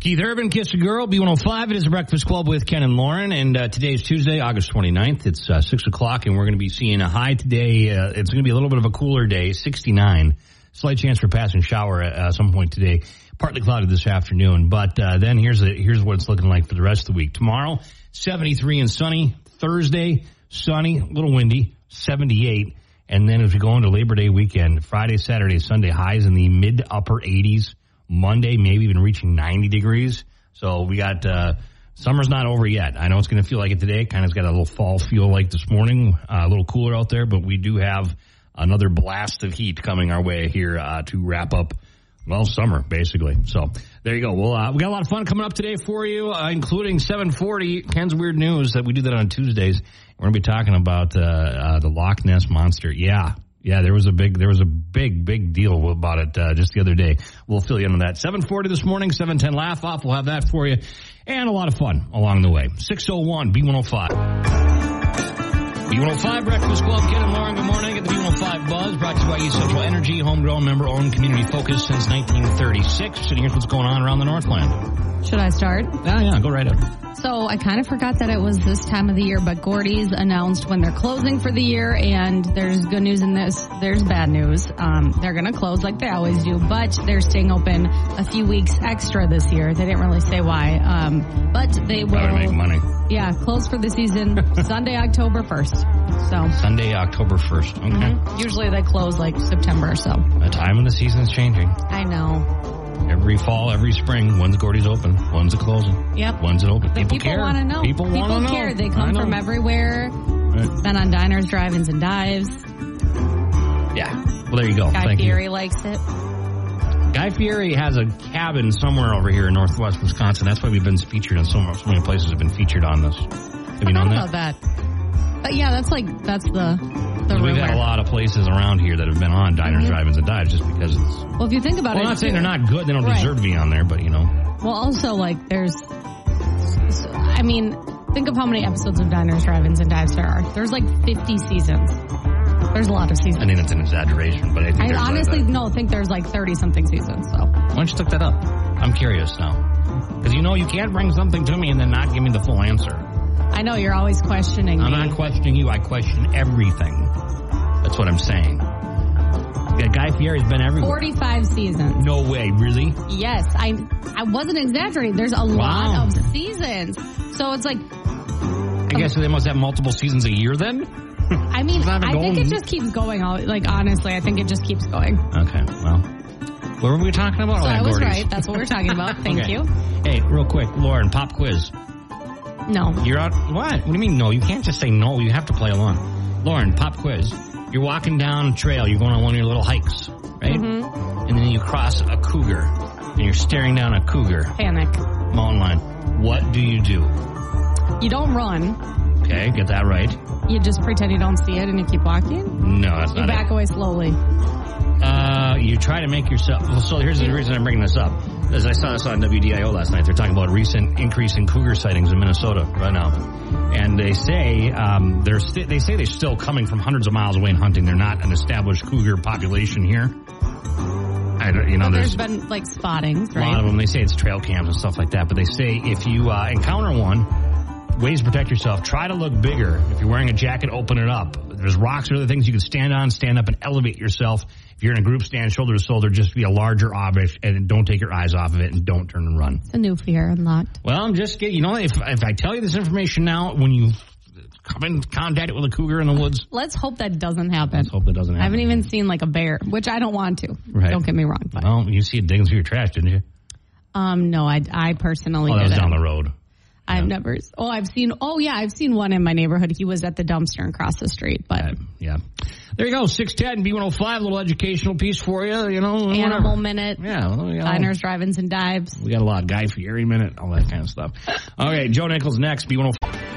Keith Urban, Kiss a Girl, B105. It is a Breakfast Club with Ken and Lauren. And uh, today is Tuesday, August 29th. It's uh, 6 o'clock, and we're going to be seeing a high today. Uh, it's going to be a little bit of a cooler day, 69. Slight chance for passing shower at uh, some point today. Partly cloudy this afternoon. But uh, then here's, the, here's what it's looking like for the rest of the week. Tomorrow, 73 and sunny. Thursday, sunny, a little windy, 78. And then as we go into Labor Day weekend, Friday, Saturday, Sunday, highs in the mid upper 80s. Monday, maybe even reaching 90 degrees. So we got, uh, summer's not over yet. I know it's going to feel like it today. Kind of got a little fall feel like this morning, uh, a little cooler out there, but we do have another blast of heat coming our way here, uh, to wrap up, well, summer basically. So there you go. Well, uh, we got a lot of fun coming up today for you, uh, including 740 Ken's Weird News that we do that on Tuesdays. We're going to be talking about, uh, uh, the Loch Ness Monster. Yeah. Yeah, there was a big, there was a big, big deal about it uh, just the other day. We'll fill you in on that. 740 this morning, 710 laugh off. We'll have that for you. And a lot of fun along the way. 601 B105. B105 Breakfast Club, Ken and Lauren, good morning. Get the B105 Buzz, brought to you by East Central Energy, homegrown, member-owned, community focused since 1936. And here's what's going on around the Northland. Should I start? Yeah, yeah, go right ahead. So I kind of forgot that it was this time of the year, but Gordy's announced when they're closing for the year, and there's good news in this. There's bad news. Um, they're going to close like they always do, but they're staying open a few weeks extra this year. They didn't really say why, um, but they will. Make money. Yeah, close for the season Sunday, October 1st. So Sunday, October 1st. Okay. mhm. Usually they close like September or so. The time of the season's changing. I know. Every fall, every spring, when's Gordy's open? When's it closing? Yep. When's it open? The People, people care. want to know. People, want to know. People care. They come from everywhere. Right. Been on diners, drive-ins, and dives. Yeah. Well, there you go. Guy Thank Fieri likes it. Guy Fieri has a cabin somewhere over here in northwest Wisconsin. That's why we've been featured in so, so many places have been featured on this. Have you known that? about that. But yeah, that's like that's the the We've rumor. got a lot of places around here that have been on diners, Mhm. drive-ins, and dives just because it's. Well, if you think about Well, it, I'm not saying they're not good. They don't Right. deserve to be on there, but you know. Well, also like there's, I mean, think of how many episodes of Diners, Drive-ins, and Dives there are. There's like 50 seasons. There's a lot of seasons. I think it's an exaggeration, but I think I honestly no think there's like 30 something seasons. So Why don't you look that up? I'm curious now. Because you know you can't bring something to me and then not give me the full answer. I know you're always questioning I'm me. not questioning you. I question everything. That's what I'm saying. Yeah, Guy Fieri's been everywhere. 45 seasons. No way, really? Yes, I I wasn't exaggerating. There's a Wow. lot of seasons. So it's like I guess they must have multiple seasons a year then? I mean, I think it just keeps going. all- Like honestly, I think it just keeps going. Okay, well. What were we talking about? So Oh, I was right. That's what we're talking about. Thank Okay. you. Hey, real quick, Lauren, pop quiz. No. You're out. What? What do you mean no? You can't just say no. You have to play along. Lauren, pop quiz. You're walking down a trail. You're going on one of your little hikes, right? Mhm. And then you cross a cougar, and you're staring down a cougar Panic. mountain line. What do you do? You don't run. Okay, get that right. You just pretend you don't see it and you keep walking. No, that's You not You back it. away slowly. Uh, you try to make yourself. Well, so here's the reason I'm bringing this up. As I saw this on WDIO last night, they're talking about recent increase in cougar sightings in Minnesota right now, and they say um, they're sti- they say they're still coming from hundreds of miles away and hunting. They're not an established cougar population here. I don't, you know, there's, there's been like spottings, a lot of them. They say it's trail cams and stuff like that, but they say if you uh, encounter one, ways to protect yourself. Try to look bigger. If you're wearing a jacket, open it up. There's rocks or other things you can stand on, stand up and elevate yourself. If you're in a group, stand shoulder to shoulder. Just be a larger object and don't take your eyes off of it and don't turn and run. It's a new fear unlocked. Well, I'm just getting, you know, if, if I tell you this information now, when you come in contact with a cougar in the woods, Let's hope that doesn't happen. let's hope that doesn't happen. I haven't even seen like a bear, which I don't want to. Right. Don't get me wrong. But Well, you see it digging through your trash, didn't you? um, no, I I personally Oh, that was didn't. down the road. I've never. Oh, I've seen. Oh, yeah, I've seen one in my neighborhood. He was at the dumpster and across the street. But yeah. There you go. 610 B105, little educational piece for you, you know. animal whatever. minute, Yeah. Well, you know. diners, drive-ins, and dives. We got a lot. Of Guy Fieri minute, all that kind of stuff. Okay, Joe Nichols next. B105.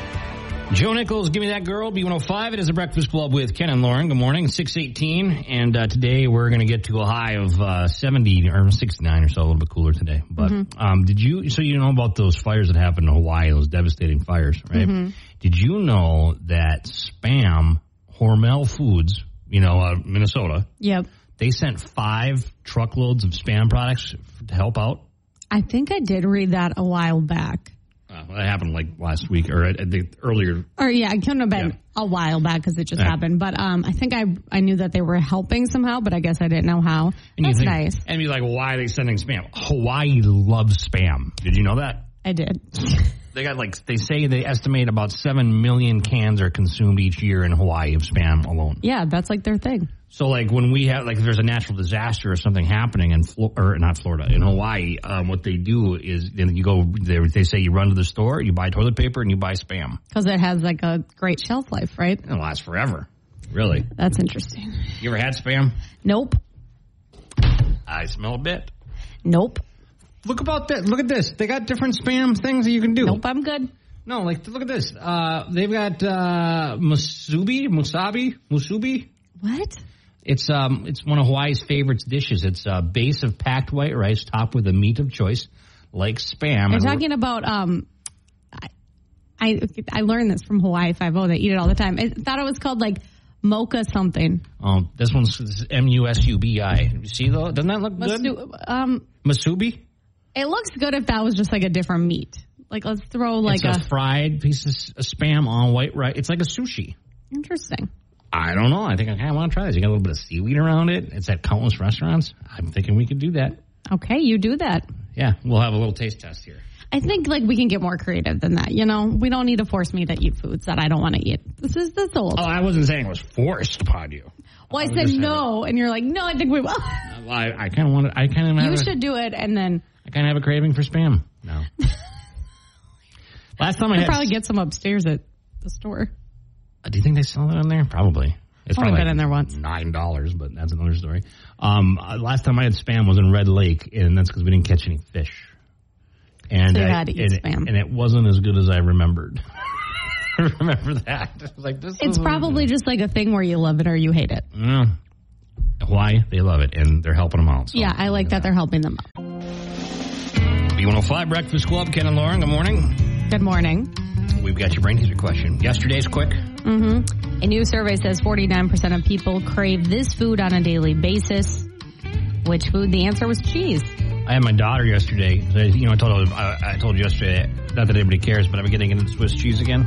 Joe Nichols, give me that girl. B105. It is a breakfast club with Ken and Lauren. Good morning. 618. And uh, today we're going to get to a high of uh, 70 or 69 or so, a little bit cooler today. But um, did you, so you know about those fires that happened in Hawaii, those devastating fires, right? Did you know that Spam, Hormel Foods, you know, uh, Minnesota, Yep. they sent five truckloads of Spam products to help out? I think I did read that a while back. Uh, that happened like last week or at the earlier. Or yeah, it couldn't have been Yeah. a while back because it just Yeah. happened. But um, I think I I knew that they were helping somehow, but I guess I didn't know how. And That's you think, nice. And you're like, why are they sending spam? Hawaii loves spam. Did you know that? I did. They got like they say they estimate about seven million cans are consumed each year in Hawaii of spam alone. Yeah, that's like their thing. So like when we have like if there's a natural disaster or something happening in Flo- or not Florida in Hawaii, um, what they do is then you go they, they say you run to the store, you buy toilet paper, and you buy spam. Because it has like a great shelf life, right? it lasts forever. Really? That's interesting. You ever had spam? Nope. I smell a bit. Nope. Look about that. Look at this. They got different spam things that you can do. Nope, I'm good. No, like look at this. Uh, they've got uh, musubi, musabi, musubi. What? It's um, it's one of Hawaii's favorite dishes. It's a base of packed white rice topped with a meat of choice, like spam. And- talking about um I I, I learned this from Hawaii Five O. They eat it all the time. I thought it was called like mocha something. Oh, this one's M U S U B I. You see though? Doesn't that look good? Masu- um, Masubi. It looks good if that was just like a different meat. Like let's throw like it's a, a, fried piece of spam on white rice. It's like a sushi. interesting. I don't know. I think I kind of want to try this. You got a little bit of seaweed around it. It's at countless restaurants. I'm thinking we could do that. Okay, you do that. Yeah, we'll have a little taste test here. I think like we can get more creative than that. You know, we don't need to force me to eat foods that I don't want to eat. This is this old. Oh, I wasn't saying it was forced upon you. well, I was said no, and you're like, no, I think we will. Well, I, I kind of want to. I kind of. you should do it, and then I kind of have a craving for spam now. Last time I I'll had. probably get some upstairs at the store. Uh, do you think they sell that in there? Probably. It's Only probably been in there once. Nine dollars, but that's another story. Um, uh, last time I had spam was in Red Lake, and that's because we didn't catch any fish. And So you I- had to eat and, spam. and it wasn't as good as I remembered. I remember that. Like, this. It's probably just like a thing where you love it or you hate it. Yeah. Hawaii, they love it, and they're helping them out. So. Yeah, I like that they're helping them out. B105 Breakfast Club, Ken and Lauren. Good morning. Good morning. We've got your brain teaser question. Yesterday's quick. Mm-hmm. A new survey says 49% of people crave this food on a daily basis. Which food? The answer was cheese. I had my daughter yesterday. You know, I told her, I, I told you yesterday, not that anybody cares, but I've been getting into Swiss cheese again.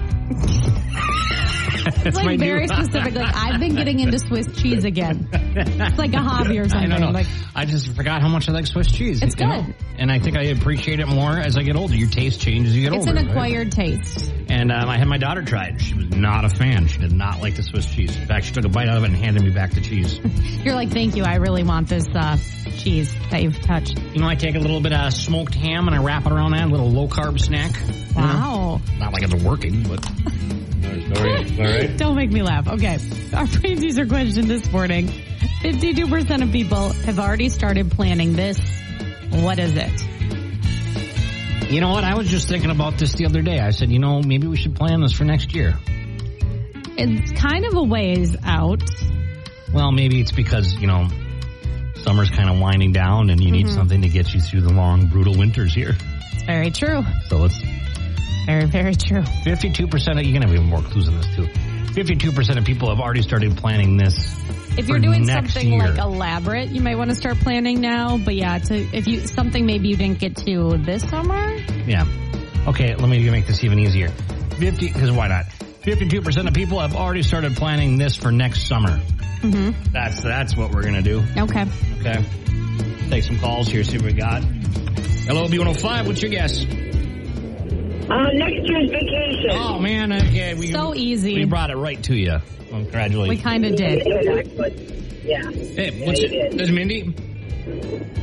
It's like very specific. Like I've been getting into Swiss cheese again. It's like a hobby or I something. don't know. Like I just forgot how much I like Swiss cheese. It's you know? good. and I think I appreciate it more as I get older. Your taste changes as you get it's older. It's an right? acquired taste. And um, I had my daughter try it. She was not a fan. She did not like the Swiss cheese. In fact, she took a bite out of it and handed me back the cheese. You're like, thank you. I really want this uh, cheese that you've touched. you know, I take a little bit of smoked ham and I wrap it around that, a little low carb snack. You know? Wow. Not like it's working, but. All right. All right. Don't make me laugh. Okay. Our brain teaser question this morning. 52% of people have already started planning this. What is it? You know what? I was just thinking about this the other day. I said, you know, maybe we should plan this for next year. It's kind of a ways out. Well, maybe it's because, you know, summer's kind of winding down and you need mm-hmm. something to get you through the long, brutal winters here. It's very true. So let's Very, very true. 52% of, you can have even more clues in this too. 52% of people have already started planning this. If you're doing something year. like elaborate, you might want to start planning now. But yeah, to if you something maybe you didn't get to this summer, Yeah. Okay, let me make this even easier. 50, because why not? 52% of people have already started planning this for next summer. Mm-hmm. That's, that's what we're going to do. okay. Okay. Take some calls here, see what we got. Hello, B105, what's your guess? Uh, next year's vacation. Oh, man, okay. We, So easy. We brought it right to you. Well, We kind of did. Yeah. Hey, what's Yeah, you did. Mindy?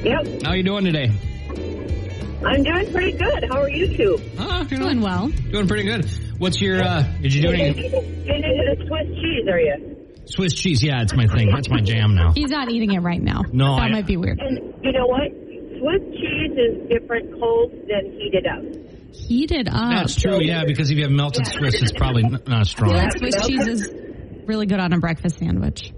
Yep. How are you doing today? I'm doing pretty good. How are you two? Oh, you know, Doing well. doing pretty good. What's your, uh, did you do any Getting into the Swiss cheese, are you? Swiss cheese? Yeah, it's my thing. That's my jam now. He's not eating it right now. No, that I- might be weird. And you know what? Swiss cheese is different cold than heated up. Heated up. That's true, yeah, because if you have melted Swiss, it's probably not strong. feel like Swiss cheese is really good on a breakfast sandwich.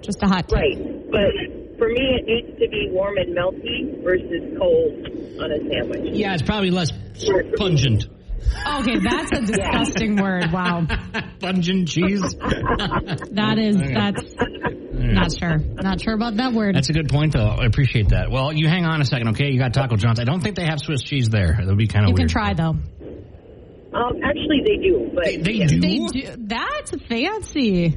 Just a hot take. Right. But for me, it needs to be warm and melty versus cold on a sandwich. Yeah, it's probably less pungent. Okay, that's a disgusting word. Wow. pungent cheese. That is, that's, Not sure. Not sure about that word. That's a good point, though. I appreciate that. Well, you hang on a second, okay? You got Taco John's. I don't think they have Swiss cheese there. That would be kind of you can try though. Um, actually, they do, but They, they yeah. do. They do. That's fancy.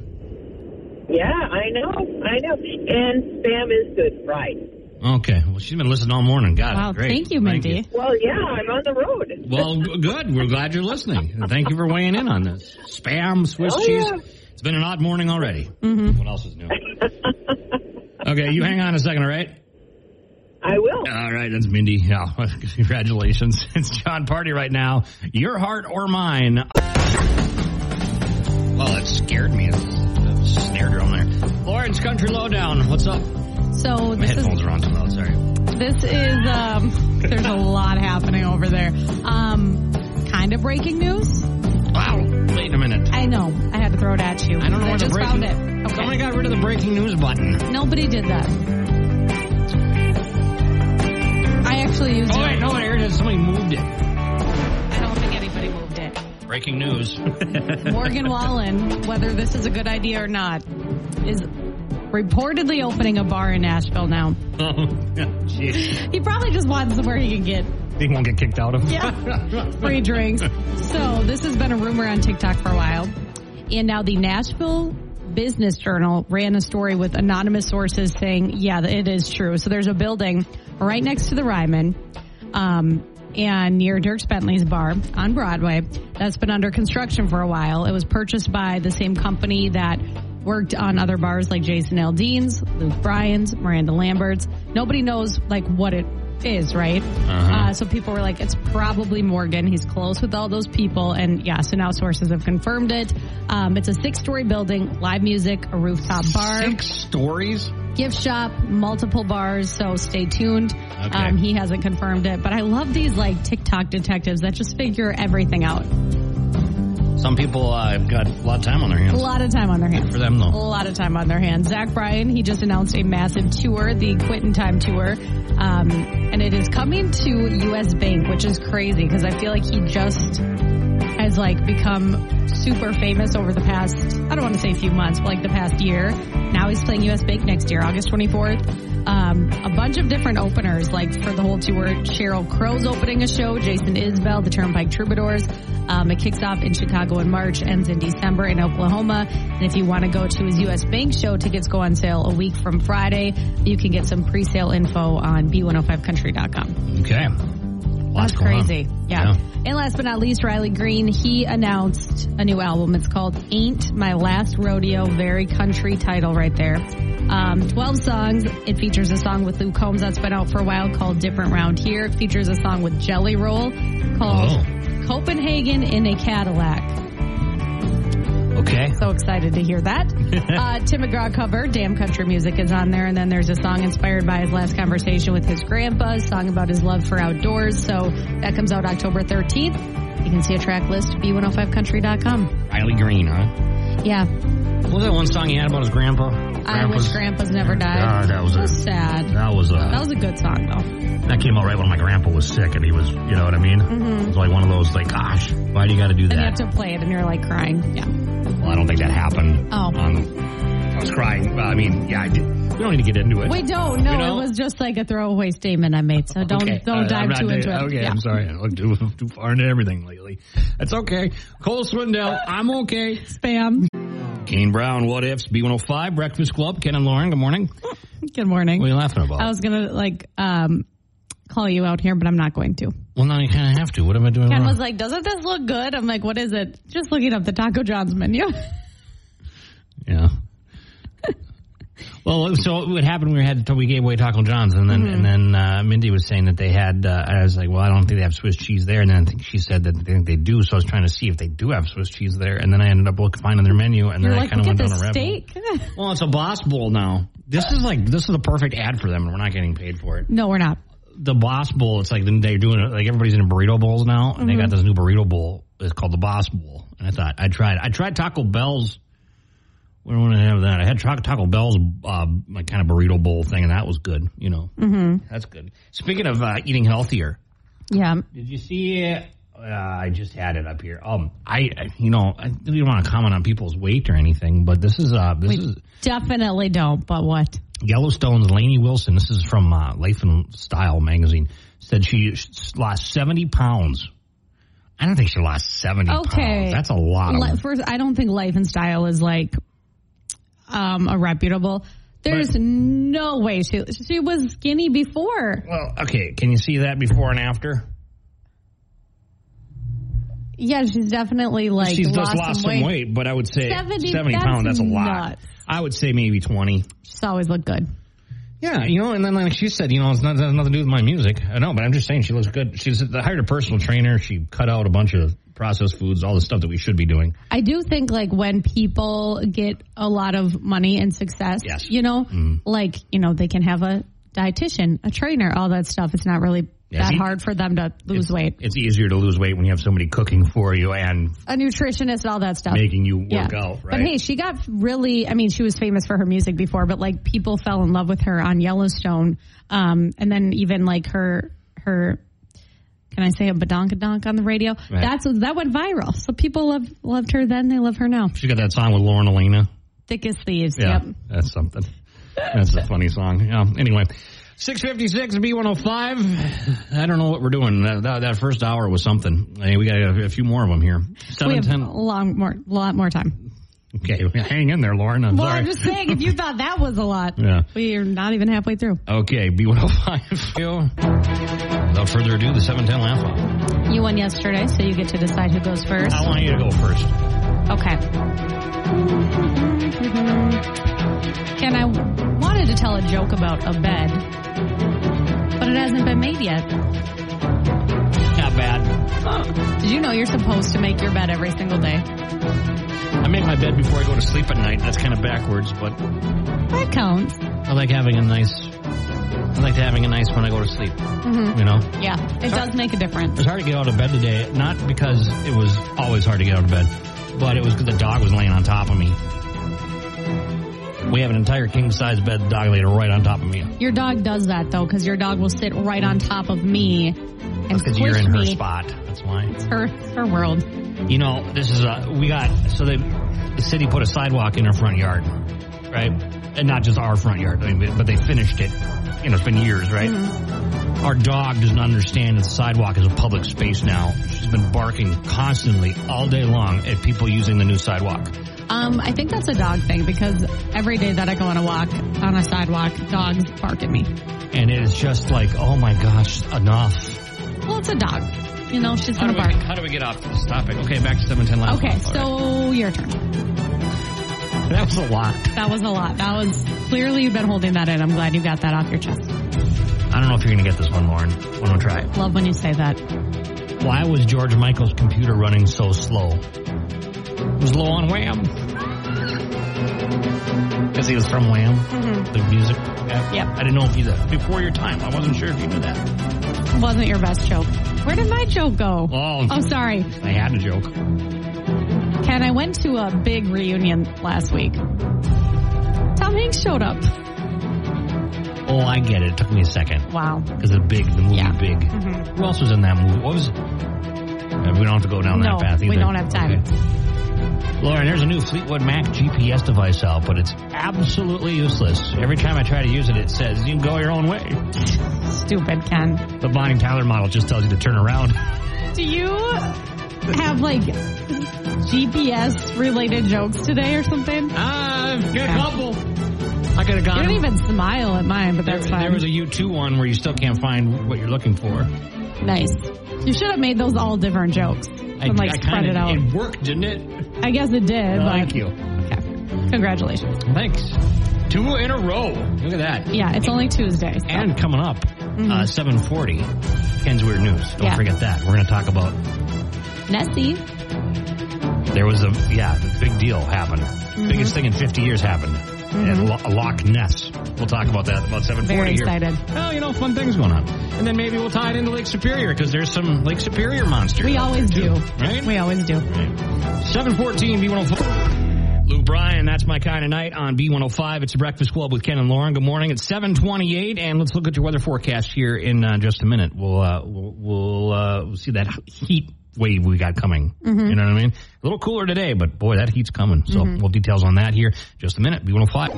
Yeah, I know, I know. And spam is good fried. Okay. Well, she's been listening all morning. Got Wow, it. Great. thank you, Mindy. Well, yeah, I'm on the road. Well, good. We're glad you're listening. And thank you for weighing in on this. Spam, Swiss Oh, cheese. yeah. It's been an odd morning already. Mm-hmm. What else is new? okay, you hang on a second, all right? I will. All right, that's Mindy. Yeah, congratulations. It's Jon Pardi right now. Your heart or mine? Well, it scared me. It snare drum there. Lauren's Country Lowdown. What's up? So My this is headphones are on too loud. Sorry. this is um. There's a lot happening over there. Um, kind of breaking news. Wow. Wait a minute. I know. I had to throw it at you. I don't know where the just breaking. found it. Okay. Somebody got rid of the breaking news button. Nobody did that. I actually used Oh it. wait, no, here it is. Somebody moved it. I don't think anybody moved it. Breaking news. Morgan Wallen, whether this is a good idea or not, is reportedly opening a bar in Nashville now. oh, jeez. He probably just wants somewhere he can get He won't get kicked out of. Yeah. free drinks. So this has been a rumor on TikTok for a while. And now the Nashville Business Journal ran a story with anonymous sources saying, yeah, it is true. So there's a building right next to the Ryman, um, and near Dierks Bentley's bar on Broadway that's been under construction for a while. It was purchased by the same company that worked on other bars like Jason Aldean's, Luke Bryan's, Miranda Lambert's. Nobody knows like what it is, right? Uh-huh. Uh, so people were like, it's probably Morgan. He's close with all those people. And yeah, so now sources have confirmed it. Um, it's a six story building, live music, a rooftop bar, Six stories. gift shop, multiple bars. So stay tuned. Um, he hasn't confirmed it, but I love these like TikTok detectives that just figure everything out. Some people uh, have got a lot of time on their hands. A lot of time on their hands. For them, though. A lot of time on their hands. Zach Bryan, he just announced a massive tour, the Quitting Time Tour. Um, and it is coming to US Bank, which is crazy because I feel like he just has like become super famous over the past, I don't want to say a few months, but like the past year. Now he's playing US Bank next year, August 24th. Um, a bunch of different openers, like for the whole tour. Sheryl Crow's opening a show, Jason Isbell, the Turnpike Troubadours. Um, it kicks off in Chicago in March, ends in December in Oklahoma. And if you want to go to his US Bank show, tickets go on sale a week from Friday. You can get some pre-sale info on b105country.com. Okay. That's crazy. Yeah. And last but not least, Riley Green, he announced a new album. It's called Ain't My Last Rodeo. Very country title right there. Um, 12 songs. It features a song with Luke Combs that's been out for a while called Different Round Here. It features a song with Jelly Roll called Oh. Copenhagen in a Cadillac. Okay. So excited to hear that. uh, Tim McGraw cover, Damn Country Music is on there. And then there's a song inspired by his last conversation with his grandpa, a song about his love for outdoors. So that comes out October 13th. You can see a track list at b105country.com. Riley Green, huh? Yeah. What was that one song he had about his grandpa? I wish grandpas never died. Ah, that was so a- sad. That was a That was a good song though. that came out right when my grandpa was sick, and he was, you know what I mean? It was like one of those, like, gosh, why do you got to do And you have to play it and you're like crying. Yeah. Well, I don't think that happened. Oh. Um, I was crying. Well, I mean, yeah, I did. We don't need to get into it. We don't. No, You know? it was just like a throwaway statement I made. So don't Okay. don't Uh, dive too into it. Okay, Yeah. I'm sorry. I looked too, too far into everything lately. That's okay. Cole Swindell, I'm okay. Spam. Kane Brown, what ifs? B105, Breakfast Club, Ken and Lauren, good morning. Good morning. What are you laughing about? I was gonna like um call you out here, but I'm not going to. well, now you kind of have to. What am I doing Ken wrong? was like, "Doesn't this look good?" I'm like, "What is it?" Just looking up the Taco John's menu. Yeah. Well, so what happened? We had we gave away Taco John's, and then and then uh, Mindy was saying that they had. Uh, I was like, well, I don't think they have Swiss cheese there, and then I think she said that they think they do. So I was trying to see if they do have Swiss cheese there, and then I ended up looking finding their menu, and You're then I kind of "Look went at down a rabbit hole. Well, it's a Boss Bowl now. This is like this is the perfect ad for them, and we're not getting paid for it. no, we're not. The Boss Bowl, it's like they're doing it like everybody's in burrito bowls now, and they got this new burrito bowl. It's called the Boss Bowl, and I thought I tried. I tried Taco Bell's. Where do I want to have that? I had Taco, Taco Bell's uh, like kind of burrito bowl thing, and that was good. You know, mm-hmm. that's good. Speaking of uh, eating healthier, Yeah. did you see? Uh, I just had it up here. Um, I, I you know, I don't want to comment on people's weight or anything, but this is uh, this is Definitely don't, but what? Yellowstone's Lainey Wilson. This is from uh, Life and Style magazine. Said she lost seventy pounds. I don't think she lost seventy Okay. pounds. That's a lot of. First, I don't think Life and Style is like um, a reputable. There's But- no way she she was skinny before. well, okay. Can you see that before and after? Yeah, she's definitely like She's lost, just lost some weight. but I would say 70 seventy that's pounds. That's a lot. nuts. I would say maybe twenty. She's always looked good. Yeah, you know, and then like she said, you know, it's not it nothing to do with my music. I know, but I'm just saying she looks good. She's I hired a personal trainer. She cut out a bunch of processed foods, all the stuff that we should be doing. I do think like when people get a lot of money and success, Yes. You know, like, you know, they can have a dietitian, a trainer, all that stuff. It's not really Yeah, that hard for them to lose It's- weight. It's easier to lose weight when you have somebody cooking for you and A nutritionist, all that stuff. making you work yeah. out, But hey, she got really, I mean, she was famous for her music before, but like people fell in love with her on Yellowstone. Um, and then even like her, her, can I say a badonkadonk on the radio? Right. That's, that went viral. So people love, loved her then, they love her now. she got that song with Lauren Alaina. Thick as thieves. Yeah, Yep. that's something. That's a funny song. Yeah. Anyway, six fifty six B one hundred five. I don't know what we're doing. That, that, that first hour was something. Hey, we got a, a few more of them here. We have ten. a long more, lot more time. Okay, hang in there, Lauren. I'm Well, sorry. I'm just saying, if you thought that was a lot, Yeah. we're not even halfway through. Okay, B105. Without further ado, the 710 laugh off. You won yesterday, so you get to decide who goes first. I want you to go first. Okay. Ken, I wanted to tell a joke about a bed, but it hasn't been made yet. Not bad. Did you know you're supposed to make your bed every single day? I make my bed before I go to sleep at night. That's kind of backwards, but That counts. I like having a nice. I like having a nice when I go to sleep. Mm-hmm. You know, Yeah, it does make a difference. It's hard to get out of bed today. Not because it was always hard to get out of bed, but it was because the dog was laying on top of me. We have an entire king size bed. Dog laid right on top of me. Your dog does that though, because your dog will sit right on top of me and That's because you're in her me. spot. That's why. It's her, it's her world. You know, this is a we got so they the city put a sidewalk in our front yard, right? And not just our front yard, I mean, but they finished it. You know, it's been years, right? Mm-hmm. Our dog doesn't understand that the sidewalk is a public space now. She's been barking constantly all day long at people using the new sidewalk. Um, I think that's a dog thing because every day that I go on a walk on a sidewalk, dogs bark at me. And it is just like, oh my gosh, enough. Well, it's a dog. You know, she's gonna bark. how do we get off this topic? Okay, back to 710 last Okay, so your turn. that was a lot. That was a lot. That was clearly you've been holding that in. I'm glad you got that off your chest. I don't know if you're going to get this one, Lauren. I'm going to try it. Love when you say that. Why was George Michael's computer running so slow? It was low on Wham. Because he was from Wham, the music. Yeah. Yep. I didn't know if you that before your time. I wasn't sure if you knew that. Wasn't your best joke. Where did my joke go? Oh, Oh, sorry. I had a joke. Ken, I went to a big reunion last week. Tom Hanks showed up. Oh, I get it. It took me a second Wow. because the big, the movie Yeah. Big. Mhm. Who else was in that movie? What was? it? We don't have to go down No, that path either. we don't have time. Okay. Lauren, there's a new Fleetwood Mac GPS device out, but it's absolutely useless. Every time I try to use it, it says you can go your own way. Stupid, Ken. The Bonnie Tyler model just tells you to turn around. Do you have like GPS related jokes today or something? Ah, I've got a couple. I could have gone. You don't even smile at mine, but that's there, fine. there was a U2 one where you still can't find what you're looking for. nice. You should have made those all different jokes and like I spread kinda, it out. It worked, didn't it? I guess it did. Thank but, you. Okay. Congratulations. Thanks. Two in a row. Look at that. Yeah, it's only Tuesday. so- And coming up, uh, 740, Ken's Weird News. Don't Mm-hmm. Yeah. forget that. We're going to talk about, Nessie. there was a, yeah, big deal happened. Mm-hmm. Biggest thing in 50 years happened. At Lo- Loch Ness. We'll talk about that about 740 Very here. excited. Well, you know, fun things going on. And then maybe we'll tie it into Lake Superior because there's some Lake Superior monsters. We always do. too, Right? We always do. Right. 714 B104. Luke Bryan, That's my kind of night on B105. It's a Breakfast Club with Ken and Lauren. Good morning. It's 728, and let's look at your weather forecast here in uh, just a minute. We'll uh, we'll we'll, uh, we'll see that heat wave we got coming. Mm-hmm. You know what I mean? A little cooler today, but boy, that heat's coming. So Mm-hmm. we'll details on that here just a minute. B105.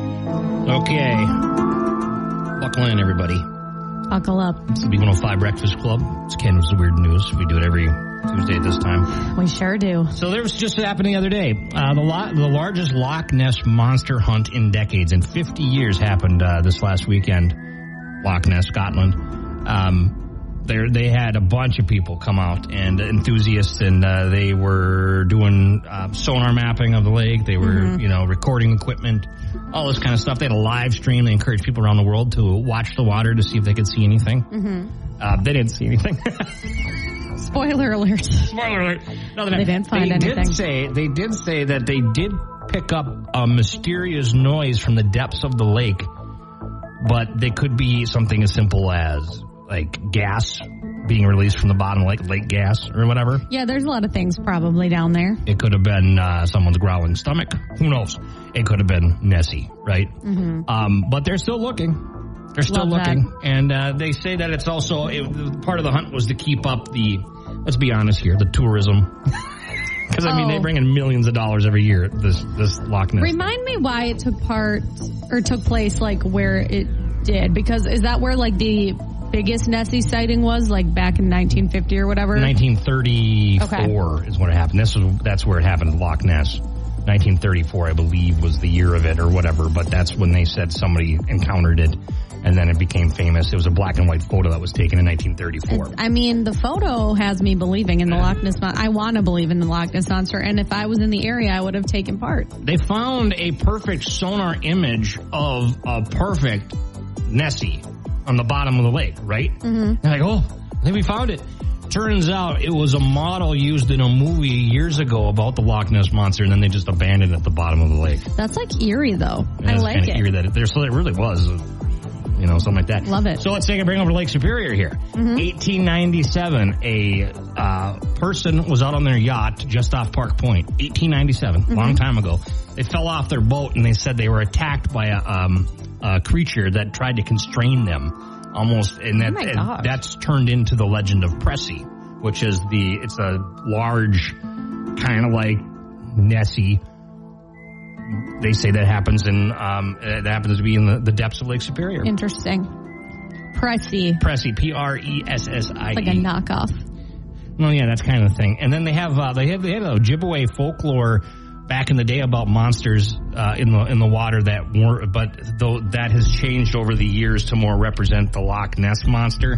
Okay. Buckle in, everybody. Buckle up. It's the B105 Breakfast Club. It's Ken with the Weird News. We do it every Tuesday at this time. We sure do. So there was just happened the other day. Uh, the lo- the largest Loch Ness monster hunt in decades, in 50 years, happened uh, this last weekend. Loch Ness, Scotland. Um, there they had a bunch of people come out and enthusiasts, and uh, they were doing uh, sonar mapping of the lake. They were, you know, recording equipment, all this kind of stuff. They had a live stream. They encouraged people around the world to watch the water to see if they could see anything. Uh, they didn't see anything. Spoiler alert. Spoiler alert. No, They didn't find they anything. Did say, they did say that they did pick up a mysterious noise from the depths of the lake, but they could be something as simple as like gas being released from the bottom, like lake gas or whatever. Yeah, there's a lot of things probably down there. It could have been uh, someone's growling stomach. Who knows? It could have been Nessie, right? Um, but they're still looking. They're still Mm-hmm. Love that. looking, and uh, they say that it's also it, part of the hunt was to keep up the. Let's be honest here, the tourism. Because I mean, they Oh. bring in millions of dollars every year. This this Loch Ness. Remind me why it took part or took place like where it did because is that where like the biggest Nessie sighting was like back in 1950 or whatever? 1934 is when it happened. This was that's where it happened. Loch Ness. 1934, I believe, was the year of it or whatever. But that's when they said somebody encountered it, and then it became famous. It was a black and white photo that was taken in 1934. I mean, the photo has me believing in the Loch Ness Monster. I want to believe in the Loch Ness Monster, and if I was in the area, I would have taken part. They found a perfect sonar image of a perfect Nessie on the bottom of the lake, right? Mm-hmm. They're like, oh, I think we found it. Turns out it was a model used in a movie years ago about the Loch Ness monster, and then they just abandoned it at the bottom of the lake. That's like eerie, though. I like it. Eerie that it, there, so it really was, you know, something like that. Love it. So let's take a bring over to Lake Superior here. Mm-hmm. 1897, a uh, person was out on their yacht just off Park Point. 1897, Mm-hmm. long time ago. They fell off their boat and they said they were attacked by a, um, a creature that tried to constrain them. Almost, and that Oh and that's turned into the legend of Pressie, which is the it's a large, kind of like Nessie they say that happens in um, uh, that happens to be in the, the depths of Lake Superior. Interesting. Pressie. Pressie, P R E S S I Like a knockoff. Well, yeah, that's kind of the thing. And then they have uh, they have they have a Ojibwe folklore back in the day about monsters uh, in the in the water that weren't, but though that has changed over the years to more represent the Loch Ness monster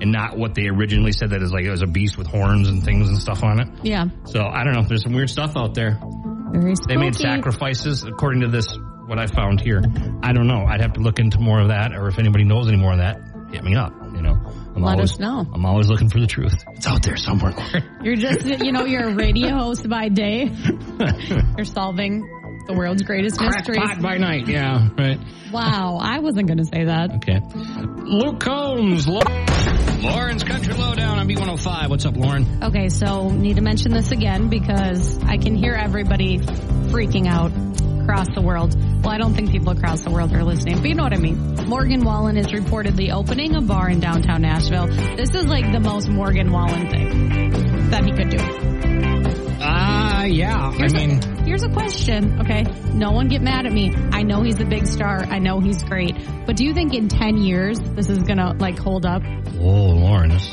and not what they originally said that is like it was a beast with horns and things and stuff on it. Yeah. So I don't know. There's some weird stuff out there. Very spooky. They made sacrifices according to this what I found here. I don't know. I'd have to look into more of that, or if anybody knows any more of that, hit me up. You know, I'm Let always, us know. I'm always looking for the truth. It's out there somewhere. You're just, you know, you're a radio host by day. You're solving the world's greatest mysteries. By night. Yeah, right. Wow, I wasn't going to say that. Okay. Luke Combs, Lo- Lauren's Country Lowdown on B105. What's up, Lauren? Okay, so need to mention this again because I can hear everybody freaking out across the world. Well, I don't think people across the world are listening, but you know what I mean. Morgan Wallen is reportedly opening a bar in downtown Nashville. This is like the most Morgan Wallen thing that he could do. Ah, yeah. Here's, I mean, a, here's a question, okay? No one get mad at me. I know he's a big star. I know he's great. But do you think in 10 years this is gonna like hold up? oh, Lauren, this.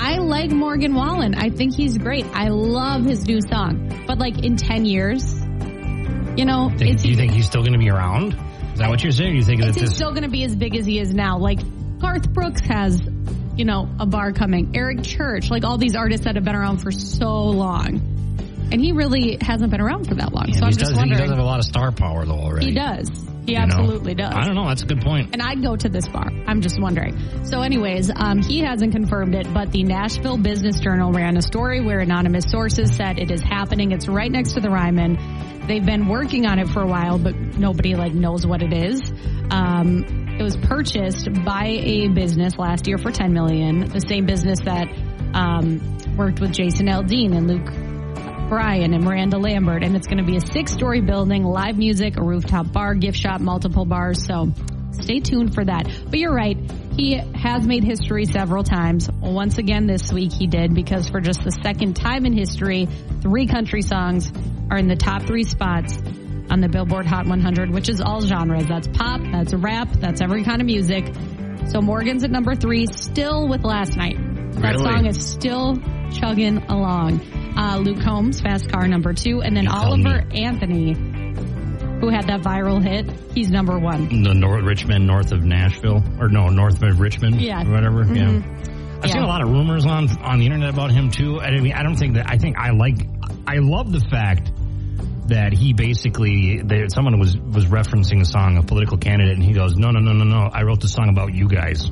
I like Morgan Wallen. I think he's great. I love his new song. But like in 10 years, you know, do you think he's still going to be around? Is that what you're saying? You think that is he this? still going to be as big as he is now? Like Garth Brooks has, you know, a bar coming. Eric Church, like all these artists that have been around for so long. And he really hasn't been around for that long. so he I'm does. just He does have a lot of star power, though. Already, He does. He you know? absolutely does. I don't know. That's a good point. and I'd go to this bar. I'm just wondering. So, anyways, um, he hasn't confirmed it, but the Nashville Business Journal ran a story where anonymous sources said it is happening. It's right next to the Ryman. They've been working on it for a while, but nobody like knows what it is. Um, it was purchased by a business last year for 10 million. The same business that um, worked with Jason Aldean and Luke Bryan and Miranda Lambert, and it's going to be a six-story building, live music, a rooftop bar, gift shop, multiple bars. So stay tuned for that. But you're right. He has made history several times. Once again this week he did because for just the second time in history, three country songs are in the top three spots on the Billboard Hot 100, which is all genres. That's pop, that's rap, that's every kind of music. So Morgan's at number three, still with last night. That Really? song is still chugging along. Uh, Luke Combs, Fast Car, number two. And then You Oliver Anthony, who had that viral hit, he's number one. the North Richmond, north of Nashville, or no, north of Richmond, Yeah. Mm-hmm. whatever. Yeah, I've seen a lot of rumors on on the internet about him too. I mean, I don't think that. I think I like. I love the fact that he basically there, someone was was referencing a song, a political candidate, and he goes, "No, no, no, no, no! I wrote the song about you guys."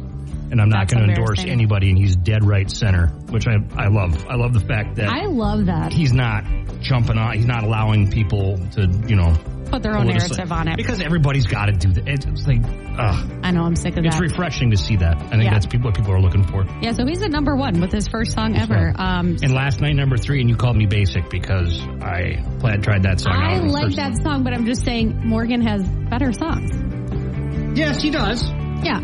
And I'm not going to endorse anybody, and he's dead right center, which I I love. I love the fact that I love that. he's not jumping on. He's not allowing people to, you know, Put their own narrative on it. because everybody's got to do that. It's, it's like, ugh. I know, I'm sick of It's that. It's refreshing to see that. I think Yeah. that's people, what people are looking for. yeah, so he's at number one with his first song ever. Um, And last night, number three, and you called me basic because I played, tried that song I like that song, but I'm just saying Morgan has better songs. Yes, he does. Yeah.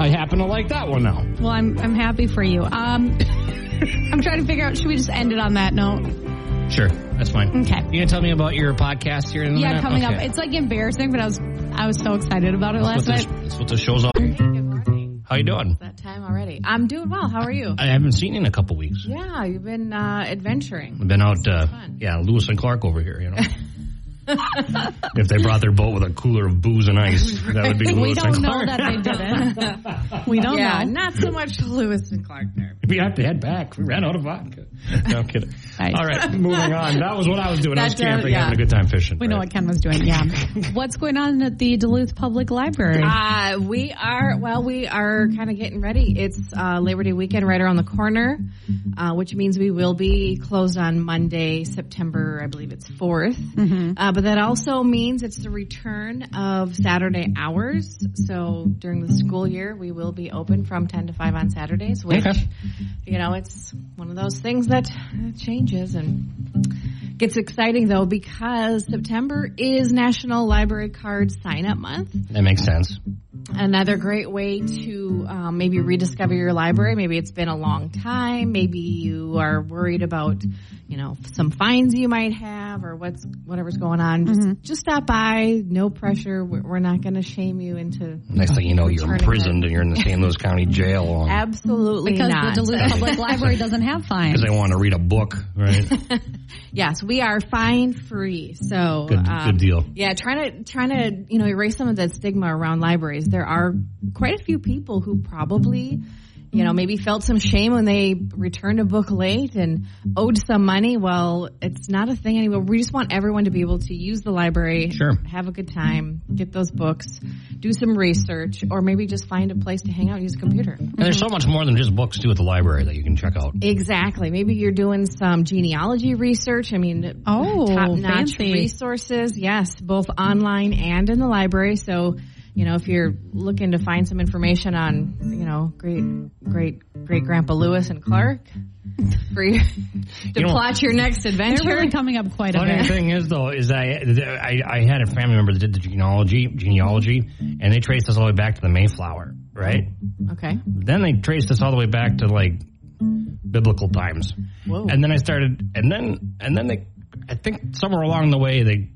I happen to like that one now. Well, I'm I'm happy for you. Um, I'm trying to figure out. Should we just end it on that note? Sure, that's fine. Okay. You gonna tell me about your podcast here in Yeah, minute? coming up. It's like embarrassing, but I was I was so excited about it That's last night. this, that's what the show's all. Hey, good morning. How you doing? That time already. I'm doing well. How are you? I haven't seen you in a couple weeks. Yeah, you've been uh, adventuring. I've been out, uh, yeah, Lewis and Clark over here. You know, if they brought their boat with a cooler of booze and ice, that would be We Lewis and don't know Clark. that they didn't. we don't yeah, know. not so much Lewis and Clark there. We have to head back. We ran out of vodka. No I'm kidding. Right. All right, moving on. That was what I was doing. I was That, camping, yeah. having a good time fishing. We know what Ken was doing. Yeah. What's going on at the Duluth Public Library? Uh, we are, well, we are kind of getting ready. It's uh, Labor Day weekend right around the corner, uh, which means we will be closed on Monday, September, I believe it's 4th. Uh, but that also means it's the return of Saturday hours. So during the school year, we will be open from 10 to 5 on Saturdays, which, Okay. you know, it's one of those things that changes and gets exciting though because September is National Library Card Sign Up Month That makes sense. another great way to um, maybe rediscover your library. Maybe it's been a long time. Maybe you are worried about, you know, some fines you might have or what's whatever's going on. Just just stop by. No pressure. We're, we're not going to shame you into Next thing you know, you're Returning imprisoned and you're in the St. Louis County Jail absolutely because not. the Duluth Public Library doesn't have fines. because they want to read a book, right? yes, we are fine free. So Good, um, good deal. Yeah, trying to trying to you know erase some of that stigma around libraries. There are quite a few people who probably you know maybe felt some shame when they returned a book late and owed some money. Well, it's not a thing anymore. We just want everyone to be able to use the library, Sure. have a good time, get those books, do some research, or maybe just find a place to hang out and use a computer. And there's so much more than just books too at the library that you can check out. Exactly. Maybe you're doing some genealogy research. I mean, Oh, top notch fancy. resources. Yes, both online and in the library. So, you know, if you're looking to find some information on, you know, great, great, great grandpa Lewis and Clark, for you to You know- plot your next They're adventure. really coming up quite a Funny bit. thing is though, is I, I I had a family member that did the genealogy genealogy, and they traced us all the way back to the Mayflower, right? Okay. Then they traced us all the way back to like biblical times. Whoa. And then I started, and then and then they, I think somewhere along the way they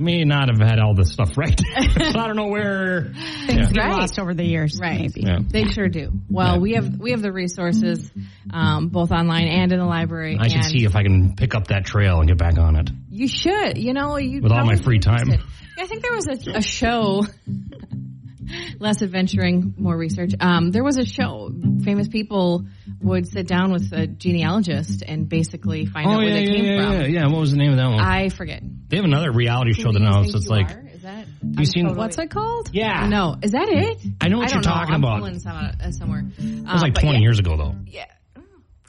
may not have had all this stuff right. so I don't know where. Things Yeah. get Right. lost over the years. Right. Maybe. Yeah. They sure do. Well, Yeah. we have we have the resources, um, both online and in the library. I should see if I can pick up that trail and get back on it. You should. You know, you With all my free time. I think there was a, a show. Less adventuring, more research. Um, there was a show. Famous people would sit down with a genealogist and basically find out where they came Oh, yeah, from. yeah, yeah. What was the name of that one? I forget. they have another reality show that now. So it's like, Are? is that? you seen- What's it called? yeah, No, is that it? I know what I you're don't know. talking I'm about. some, uh, somewhere. It was like 20 yeah, years ago though. Yeah.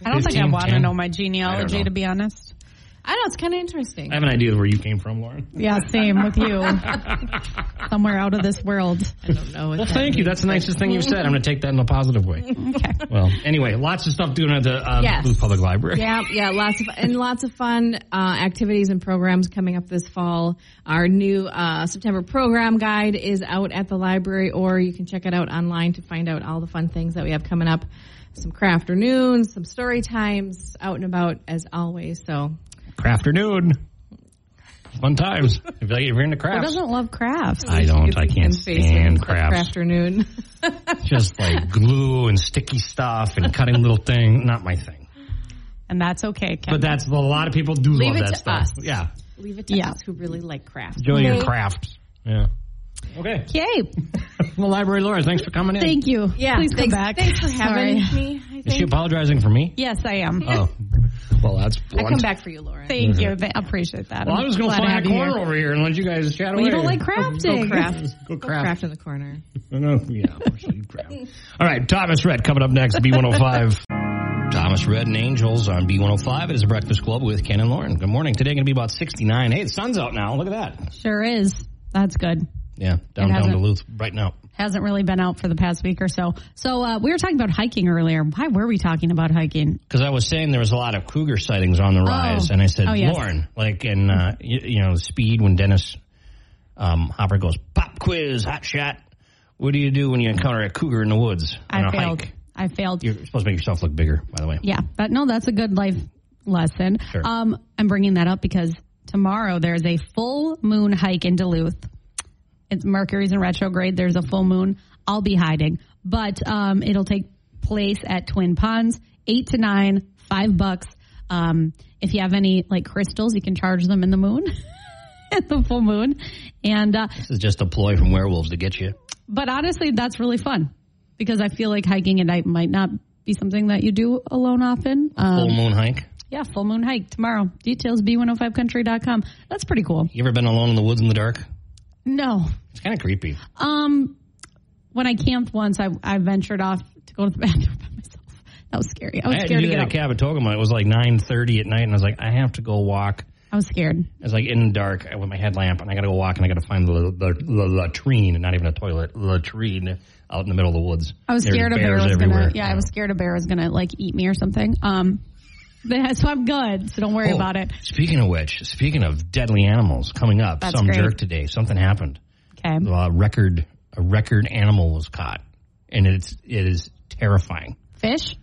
I don't think I 15, want to know my genealogy, know. to be honest. I know it's kind of interesting. I have an idea of where you came from, Lauren. Yeah, same with you. Somewhere out of this world. I don't know. Well, that thank you. That's the nicest thing you've said. I'm going to take that in a positive way. Okay. Well, anyway, lots of stuff doing at the uh, Yes. Duluth Public Library. Yeah, yeah, lots of and lots of fun uh, activities and programs coming up this fall. Our new uh, September program guide is out at the library, or you can check it out online to find out all the fun things that we have coming up. Some craft afternoons, some story times, out and about as always. So Crafternoon. Fun times. If you're into Who crafts. doesn't love crafts? I don't. I can't stand crafts. Afternoon. Just like glue and sticky stuff and cutting little thing. Not my thing. And that's okay, Ken. But that's a lot of people do Leave love it that to stuff. us. Yeah. Leave it to Yeah. us who really like crafts. Enjoy your Okay. craft. Yeah. Okay. okay. Well, Library Laura, thanks for coming in. Thank you. Yeah, Please come thanks, back. Thanks for having Sorry. me. I Is she think apologizing for me? Yes, I am. Oh. Well, that's I come back for you, Lauren. Thank mm-hmm. you. I appreciate that. Well, I I'm was going to find a have you corner here. over here and let you guys chat Well, away. you don't like Go crafting. craft. Go Go craft. craft in the corner. I know. Yeah, actually, crap. All right, Thomas Rhett coming up next, B105. Thomas Rhett and Angels on B105. It is a Breakfast Club with Ken and Lauren. Good morning. Today going to be about 69. Hey, the sun's out now. Look at that. Sure is. That's good. Yeah, downtown Duluth, right now. Hasn't really been out for the past week or so. So uh, we were talking about hiking earlier. Why were we talking about hiking? Because I was saying there was a lot of cougar sightings on the rise, and I said, Oh, yes. Lauren, like in uh, you, you know speed when Dennis um, Hopper goes pop quiz, hot shot. What do you do when you encounter a cougar in the woods on I a failed. hike? I failed. You're supposed to make yourself look bigger, by the way. Yeah, but no, that's a good life lesson. Sure. Um, I'm bringing that up because tomorrow there's a full moon hike in Duluth. It's Mercury's in retrograde. There's a full moon. I'll be hiding, but um, it'll take place at Twin Ponds, eight to nine, five bucks. Um, if you have any like crystals, you can charge them in the moon, at the full moon, and uh, This is just a ploy from werewolves to get you. but honestly, that's really fun because I feel like hiking at night might not be something that you do alone often. Um, Full moon hike. yeah, full moon hike tomorrow. Details b105country.com. That's pretty cool. You ever been alone in the woods in the dark? No. It's kind of creepy. Um when I camped once I I ventured off to go to the bathroom by myself. That was scary. I was I had to scared to, that get at out. Kabetogama. It was like 9.30 at night, and I was like, I have to go walk. I was scared. I was like in the dark with my headlamp, and I got to go walk, and I got to find the, the, the latrine, not even a toilet, latrine out in the middle of the woods. I was There's scared a bear was everywhere. gonna yeah, I was scared a bear was gonna like eat me or something. Um so I'm good, so don't worry Oh, about it. Speaking of which, speaking of deadly animals coming up, That's some great. jerk today, something happened. Okay. A record, a record animal was caught, and it's it is terrifying. Fish?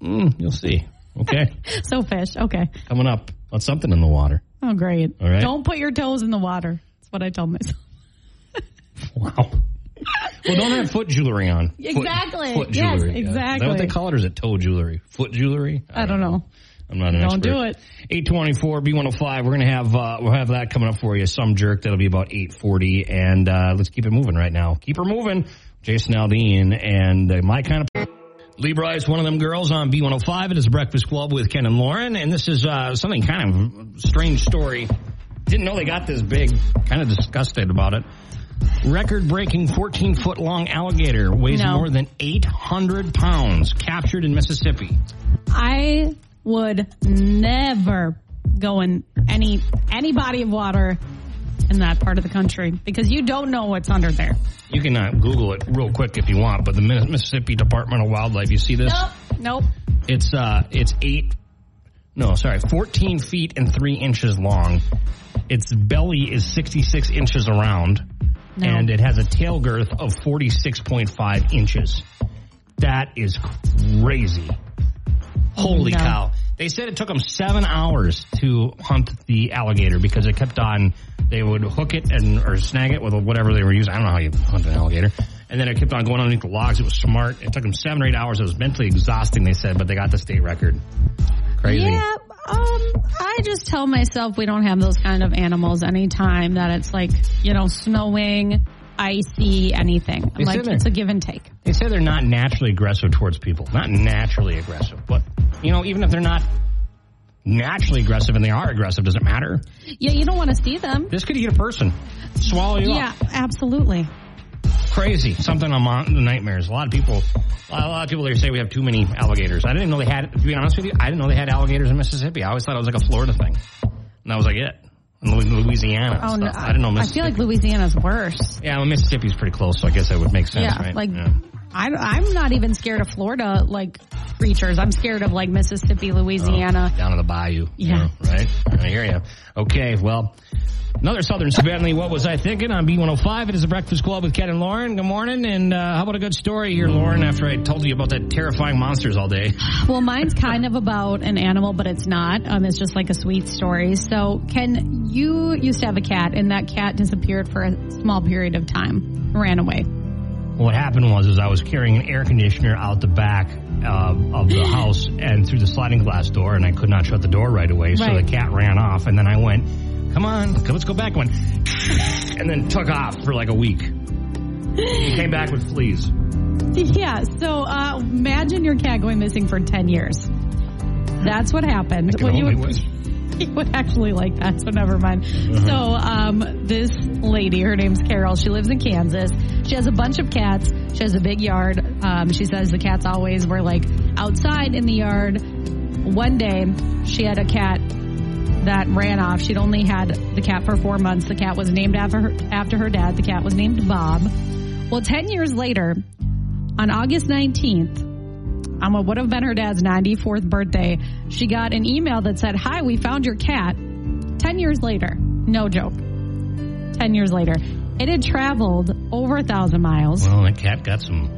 Mm, you'll see. Okay, So fish. Okay. coming up on something in the water. Oh great. All right. Don't put your toes in the water. That's what I told myself. Wow. Well, don't have foot jewelry on. Foot- Exactly. Foot, Yes, jewelry. yeah. Is that what they call it, or is it toe jewelry? Foot jewelry? I don't know. I'm not an Don't expert. do it. 824 B105. We're gonna have uh, we'll have that coming up for you. Some jerk that'll be about 840, and uh, let's keep it moving right now. Keep her moving. Jason Aldean and uh, my kind of. Lee is one of them girls on B105. It is a Breakfast Club with Ken and Lauren, and this is uh, something kind of strange story. Didn't know they got this big. Kind of disgusted about it. Record breaking 14 foot long alligator weighs No. more than 800 pounds, captured in Mississippi. I would never go in any any body of water in that part of the country because you don't know what's under there. You can uh, Google it real quick if you want, but the Mississippi Department of Wildlife, you see this? Nope. Nope. It's uh, it's eight, no, sorry, 14 feet and three inches long. Its belly is 66 inches around, No. and it has a tail girth of 46.5 inches. That is crazy. Holy No. cow. They said it took them seven hours to hunt the alligator because it kept on, they would hook it and, or snag it with whatever they were using. I don't know how you hunt an alligator. And then it kept on going underneath the logs. It was smart. It took them seven or eight hours. It was mentally exhausting, they said, but they got the state record. Crazy. Yeah, um, I just tell myself we don't have those kind of animals anytime that it's like, you know, snowing, icy, anything. They like, it's a give and take. They say they're not naturally aggressive towards people. Not naturally aggressive, but, you know, even if they're not naturally aggressive and they are aggressive, does it matter? Yeah, you don't want to see them. This could eat a person, swallow you Yeah, up. absolutely. Crazy. Something on the nightmares. A lot of people, a lot of people there say we have too many alligators. I didn't know they had. To be honest with you, I didn't know they had alligators in Mississippi. I always thought it was like a Florida thing, and that was like it. In Louisiana. Oh, no, I didn't know. I feel like Louisiana's worse. Yeah, well, Mississippi's pretty close, so I guess that would make sense, Yeah, right? like Yeah. I, I'm not even scared of Florida like creatures. I'm scared of like Mississippi, Louisiana. down in the bayou. Yeah. right. I hear you. Okay, well, another Southern Bentley. What was I thinking on B105? It is a Breakfast Club with Ken and Lauren. Good morning. And uh, how about a good story here, Lauren? After I told you about that terrifying monsters all day. Well, mine's kind of about an animal, but it's not. Um, it's just like a sweet story. So, Ken, you used to have a cat, and that cat disappeared for a small period of time, ran away. What happened was, is I was carrying an air conditioner out the back uh, of the house and through the sliding glass door, and I could not shut the door right away. So Right. the cat ran off, and then I went, "Come on, let's go back." Went, and then took off for like a week. He came back with fleas. Yeah. So, uh, imagine your cat going missing for ten years. That's what happened. When you only would- wish. he would actually like that, so never mind. So, um, this lady, her name's Carol. She lives in Kansas. She has a bunch of cats. She has a big yard. Um, she says the cats always were like outside in the yard. One day, she had a cat that ran off. She'd only had the cat for four months. The cat was named after her, after her dad. The cat was named Bob. Well, 10 years later, on August 19th, on what would have been her dad's 94th birthday, she got an email that said, Hi, we found your cat. 10 years later. No joke. 10 years later. It had traveled over a thousand miles. Well, that cat got some.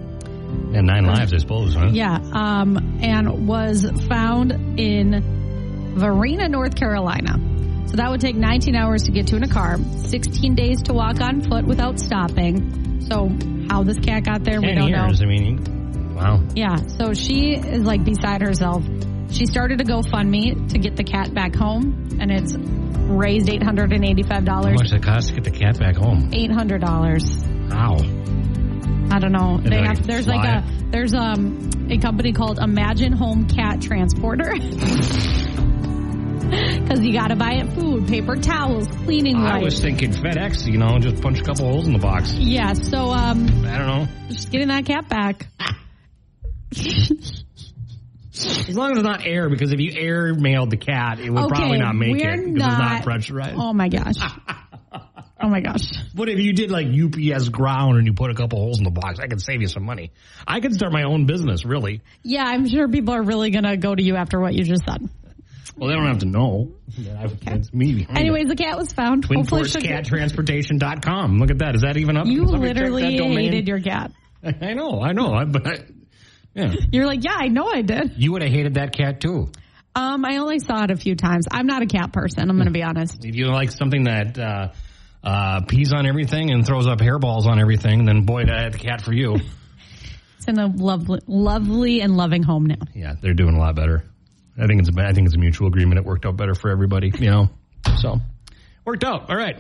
Had nine lives, I suppose, huh? Yeah, um, and was found in Varina, North Carolina. So that would take 19 hours to get to in a car, 16 days to walk on foot without stopping. So how this cat got there, we Ten don't years. know. I mean, wow. Yeah, so she is like beside herself. She started a GoFundMe to get the cat back home, and it's raised $885. How much does it cost to get the cat back home? $800. Wow. I don't know. They have there's fly? like a there's um a company called Imagine Home Cat Transporter. Cuz you got to buy it food, paper towels, cleaning I was thinking FedEx, you know, just punch a couple holes in the box. yeah, so um I don't know. just getting that cat back. As long as it's not air, because if you air mailed the cat, it would Okay, probably not make we're it because it's not not- pressurized. Oh my gosh. Oh my gosh. But if you did like UPS ground and you put a couple holes in the box, I could save you some money. I could start my own business, really. Yeah, I'm sure people are really going to go to you after what you just said. Well, they don't have to know. that I've- It's me behind it. Anyways, the cat was found. TwinForceCatTransportation.com. Look at that. Is that even up? You somebody literally hated your cat. I know, I know. I, but I, yeah, You're like, yeah, I know I did. you would have hated that cat too. Um, I only saw it a few times. I'm not a cat person. I'm going to be honest. If you like something that uh, uh, pees on everything and throws up hairballs on everything, then boy, that's the cat for you. It's in a lovely, lovely and loving home now. yeah, they're doing a lot better. I think it's a, I think it's a mutual agreement. It worked out better for everybody, you know. So worked out. All right.